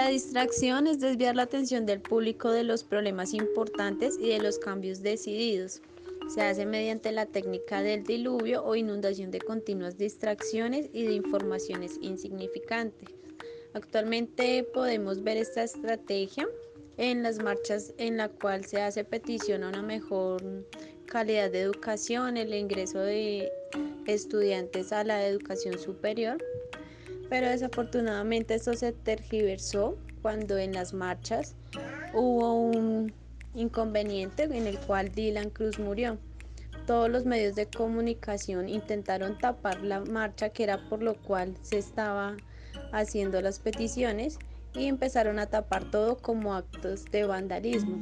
La distracción es desviar la atención del público de los problemas importantes y de los cambios decididos. Se hace mediante la técnica del diluvio o inundación de continuas distracciones y de informaciones insignificantes. Actualmente podemos ver esta estrategia en las marchas en la cual se hace petición a una mejor calidad de educación, el ingreso de estudiantes a la educación superior, pero desafortunadamente esto se tergiversó cuando en las marchas hubo un inconveniente en el cual Dylan Cruz murió. Todos los medios de comunicación intentaron tapar la marcha que era por lo cual se estaba haciendo las peticiones y empezaron a tapar todo como actos de vandalismo.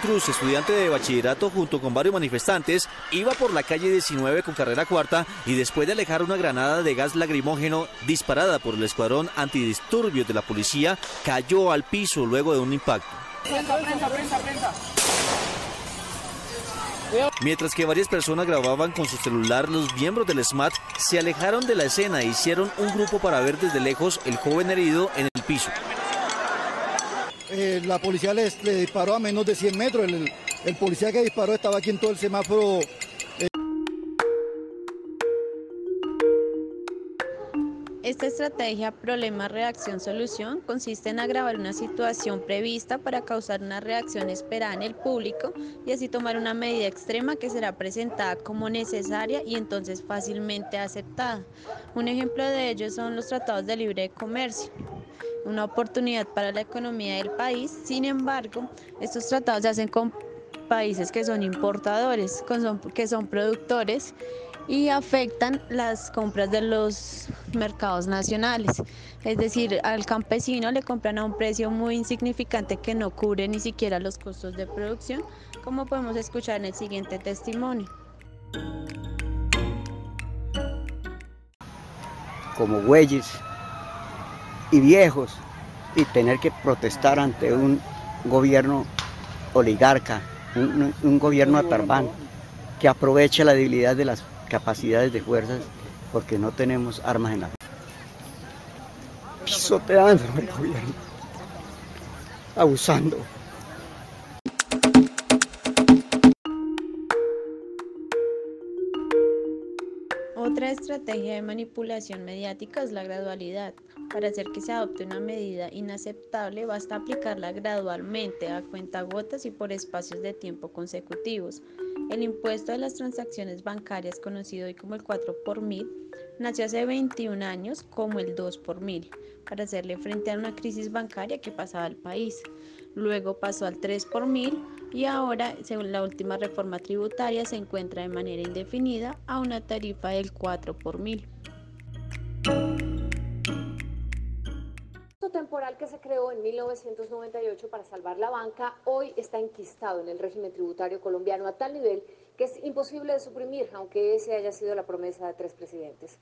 Cruz, estudiante de bachillerato junto con varios manifestantes, iba por la calle 19 con carrera cuarta y después de alejar una granada de gas lacrimógeno disparada por el escuadrón antidisturbios de la policía, cayó al piso luego de un impacto. Mientras que varias personas grababan con su celular, los miembros del SMAT se alejaron de la escena e hicieron un grupo para ver desde lejos el joven herido en el piso. Eh, la policía le, disparó a menos de 100 metros. El, policía que disparó estaba aquí en todo el semáforo. Eh. Esta estrategia problema-reacción-solución consiste en agravar una situación prevista para causar una reacción esperada en el público y así tomar una medida extrema que será presentada como necesaria y entonces fácilmente aceptada. Un ejemplo de ello son los tratados de libre comercio una oportunidad para la economía del país. Sin embargo, estos tratados se hacen con países que son importadores, que son productores y afectan las compras de los mercados nacionales. Es decir, al campesino le compran a un precio muy insignificante que no cubre ni siquiera los costos de producción, como podemos escuchar en el siguiente testimonio. Como güeyes y viejos y tener que protestar ante un gobierno oligarca, un, gobierno atarbán que aprovecha la debilidad de las capacidades de fuerzas porque no tenemos armas en la pisoteando el gobierno, abusando. Otra estrategia de manipulación mediática es la gradualidad. Para hacer que se adopte una medida inaceptable basta aplicarla gradualmente, a cuentagotas y por espacios de tiempo consecutivos. El impuesto de las transacciones bancarias, conocido hoy como el 4 por mil, nació hace 21 años como el 2 por mil, para hacerle frente a una crisis bancaria que pasaba al país. Luego pasó al 3 por mil y ahora, según la última reforma tributaria, se encuentra de manera indefinida a una tarifa del 4 por mil. Temporal que se creó en 1998 para salvar la banca hoy está enquistado en el régimen tributario colombiano a tal nivel que es imposible de suprimir, aunque ese haya sido la promesa de tres presidentes.